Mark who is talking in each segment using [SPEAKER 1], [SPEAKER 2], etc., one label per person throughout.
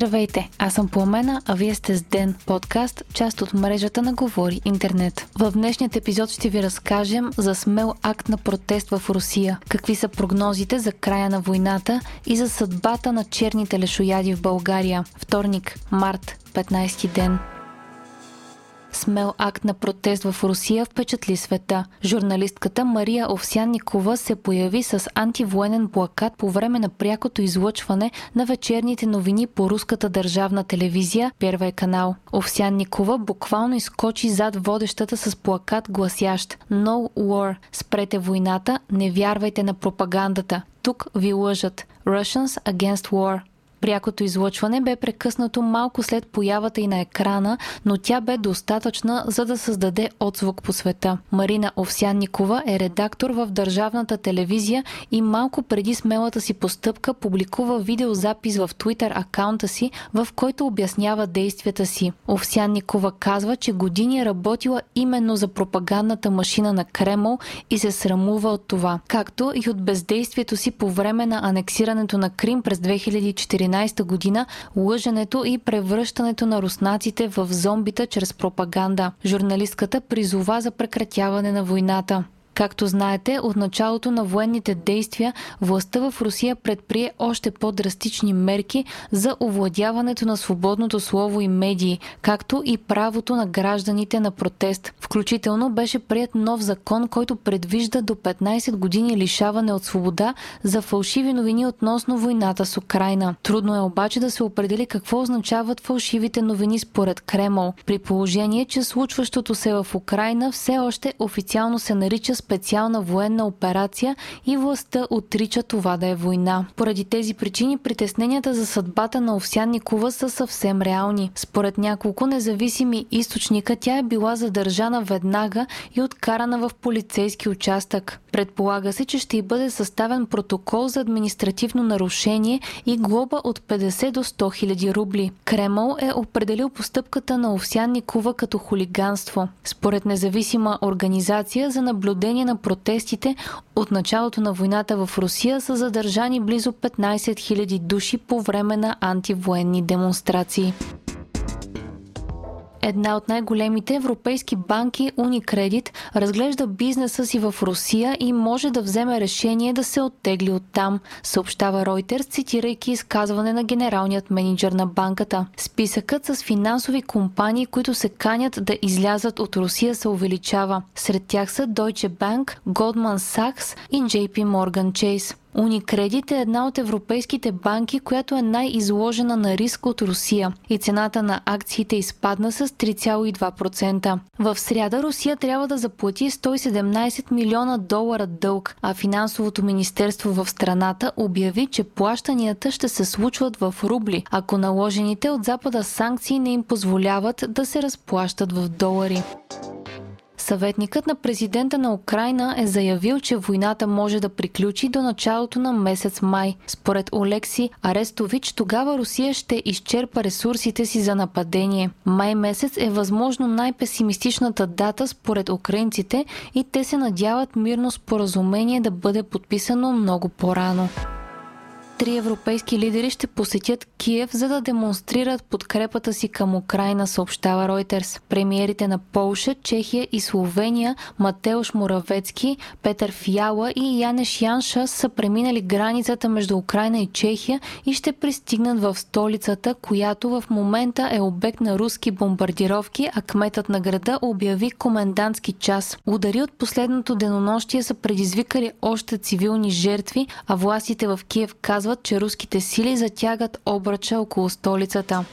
[SPEAKER 1] Здравейте, аз съм Пламена, а вие сте с Ден, подкаст, част от мрежата на Говори Интернет. В днешният епизод ще ви разкажем за смел акт на протест в Русия, какви са прогнозите за края на войната и за съдбата на черните лешояди в България. Вторник, март, 15 ден. Смел акт на протест в Русия впечатли света. Журналистката Мария Овсянникова се появи с антивоенен плакат по време на прякото излъчване на вечерните новини по руската държавна телевизия Первия канал. Овсянникова буквално изкочи зад водещата с плакат гласящ No War – спрете войната, не вярвайте на пропагандата. Тук ви лъжат. Russians against war. Прякото излъчване бе прекъснато малко след появата и на екрана, но тя бе достатъчна, за да създаде отзвук по света. Марина Овсянникова е редактор в Държавната телевизия и малко преди смелата си постъпка публикува видеозапис в Twitter акаунта си, в който обяснява действията си. Овсянникова казва, че години е работила именно за пропагандната машина на Кремъл и се срамува от това, както и от бездействието си по време на анексирането на Крим през 2014 2014 година лъженето и превръщането на руснаците в зомбита чрез пропаганда. Журналистката призова за прекратяване на войната. Както знаете, от началото на военните действия властта в Русия предприе още по-драстични мерки за овладяването на свободното слово и медии, както и правото на гражданите на протест. Включително беше прият нов закон, който предвижда до 15 години лишаване от свобода за фалшиви новини относно войната с Украина. Трудно е обаче да се определи какво означават фалшивите новини според Кремъл, при положение, че случващото се в Украина все още официално се нарича специална военна операция и властта отрича това да е война. Поради тези причини притесненията за съдбата на Овсянникова са съвсем реални. Според няколко независими източника тя е била задържана веднага и откарана в полицейски участък. Предполага се, че ще й бъде съставен протокол за административно нарушение и глоба от 50 до 100 хиляди рубли. Кремъл е определил постъпката на Овсянникова като хулиганство. Според независима организация за наблюдение продължение на протестите от началото на войната в Русия са задържани близо 15 000 души по време на антивоенни демонстрации. Една от най-големите европейски банки, Unicredit, разглежда бизнеса си в Русия и може да вземе решение да се оттегли от там, съобщава Reuters, цитирайки изказване на генералният менеджер на банката. Списъкът с финансови компании, които се канят да излязат от Русия, се увеличава. Сред тях са Deutsche Bank, Goldman Sachs и JP Morgan Chase. Уникредит е една от европейските банки, която е най-изложена на риск от Русия и цената на акциите изпадна с 3,2%. В сряда Русия трябва да заплати 117 милиона долара дълг, а финансовото министерство в страната обяви, че плащанията ще се случват в рубли, ако наложените от Запада санкции не им позволяват да се разплащат в долари. Съветникът на президента на Украина е заявил, че войната може да приключи до началото на месец май. Според Олекси Арестович, тогава Русия ще изчерпа ресурсите си за нападение. Май месец е възможно най-песимистичната дата според украинците и те се надяват мирно споразумение да бъде подписано много по-рано три европейски лидери ще посетят Киев, за да демонстрират подкрепата си към Украина, съобщава Reuters. Премиерите на Полша, Чехия и Словения Матеуш Моравецки, Петър Фиала и Янеш Янша са преминали границата между Украина и Чехия и ще пристигнат в столицата, която в момента е обект на руски бомбардировки, а кметът на града обяви комендантски час. Удари от последното денонощие са предизвикали още цивилни жертви, а властите в Киев казват, казват, че руските сили затягат обръча около столицата.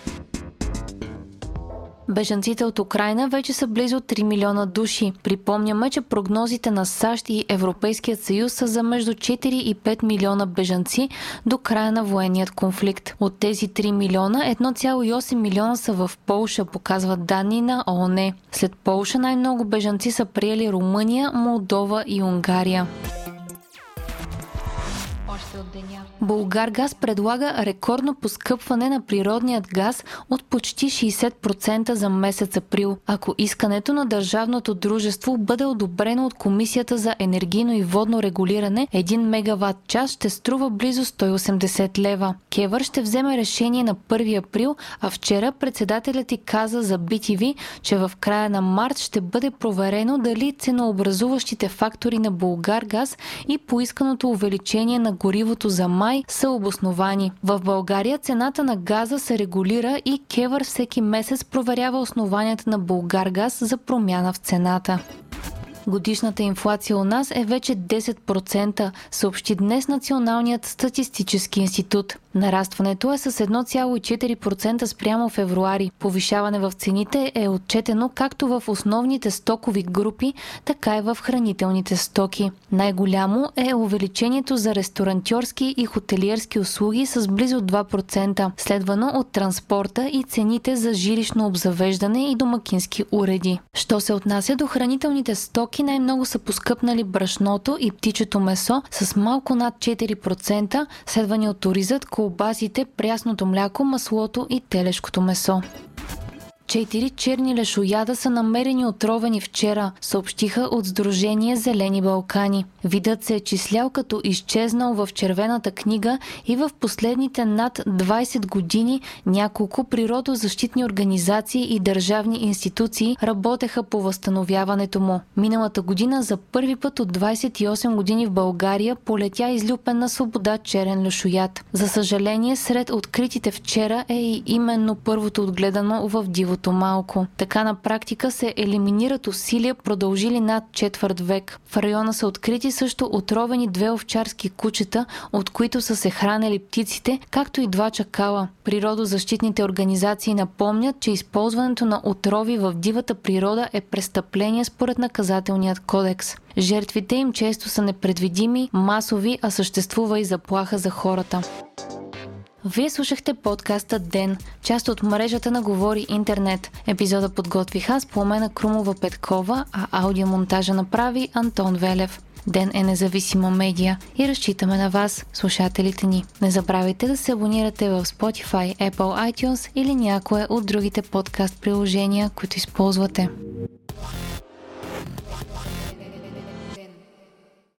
[SPEAKER 1] Бежанците от Украина вече са близо 3 милиона души. Припомняме, че прогнозите на САЩ и Европейският съюз са за между 4 и 5 милиона бежанци до края на военният конфликт. От тези 3 милиона, 1,8 милиона са в Полша, показват данни на ООН. След Полша най-много бежанци са приели Румъния, Молдова и Унгария Българ газ предлага рекордно поскъпване на природният газ от почти 60% за месец април. Ако искането на държавното дружество бъде одобрено от Комисията за енергийно и водно регулиране, 1 мегаватт час ще струва близо 180 лева. Кевър ще вземе решение на 1 април, а вчера председателят и каза за BTV, че в края на март ще бъде проверено дали ценообразуващите фактори на Българ газ и поисканото увеличение на горивото за май са обосновани. В България цената на газа се регулира и Кевър всеки месец проверява основанията на Българгаз за промяна в цената. Годишната инфлация у нас е вече 10%, съобщи днес Националният статистически институт. Нарастването е с 1,4% спрямо февруари. Повишаване в цените е отчетено както в основните стокови групи, така и в хранителните стоки. Най-голямо е увеличението за ресторантьорски и хотелиерски услуги с близо 2%, следвано от транспорта и цените за жилищно обзавеждане и домакински уреди. Що се отнася до хранителните стоки, най-много са поскъпнали брашното и птичето месо с малко над 4%, следвани от оризът, колбасите, прясното мляко, маслото и телешкото месо. Четири черни лешояда са намерени отровени вчера, съобщиха от Сдружение Зелени Балкани. Видът се е числял като изчезнал в червената книга и в последните над 20 години няколко природозащитни организации и държавни институции работеха по възстановяването му. Миналата година за първи път от 28 години в България полетя излюпен на свобода черен лешояд. За съжаление, сред откритите вчера е и именно първото отгледано в диво дивото малко. Така на практика се елиминират усилия, продължили над четвърт век. В района са открити също отровени две овчарски кучета, от които са се хранели птиците, както и два чакала. Природозащитните организации напомнят, че използването на отрови в дивата природа е престъпление според наказателният кодекс. Жертвите им често са непредвидими, масови, а съществува и заплаха за хората. Вие слушахте подкаста Ден, част от мрежата на Говори Интернет. Епизода подготвих аз, Пламена Крумова Петкова, а аудиомонтажа направи Антон Велев. Ден е независима медия и разчитаме на вас, слушателите ни. Не забравяйте да се абонирате в Spotify, Apple iTunes или някое от другите подкаст приложения, които използвате.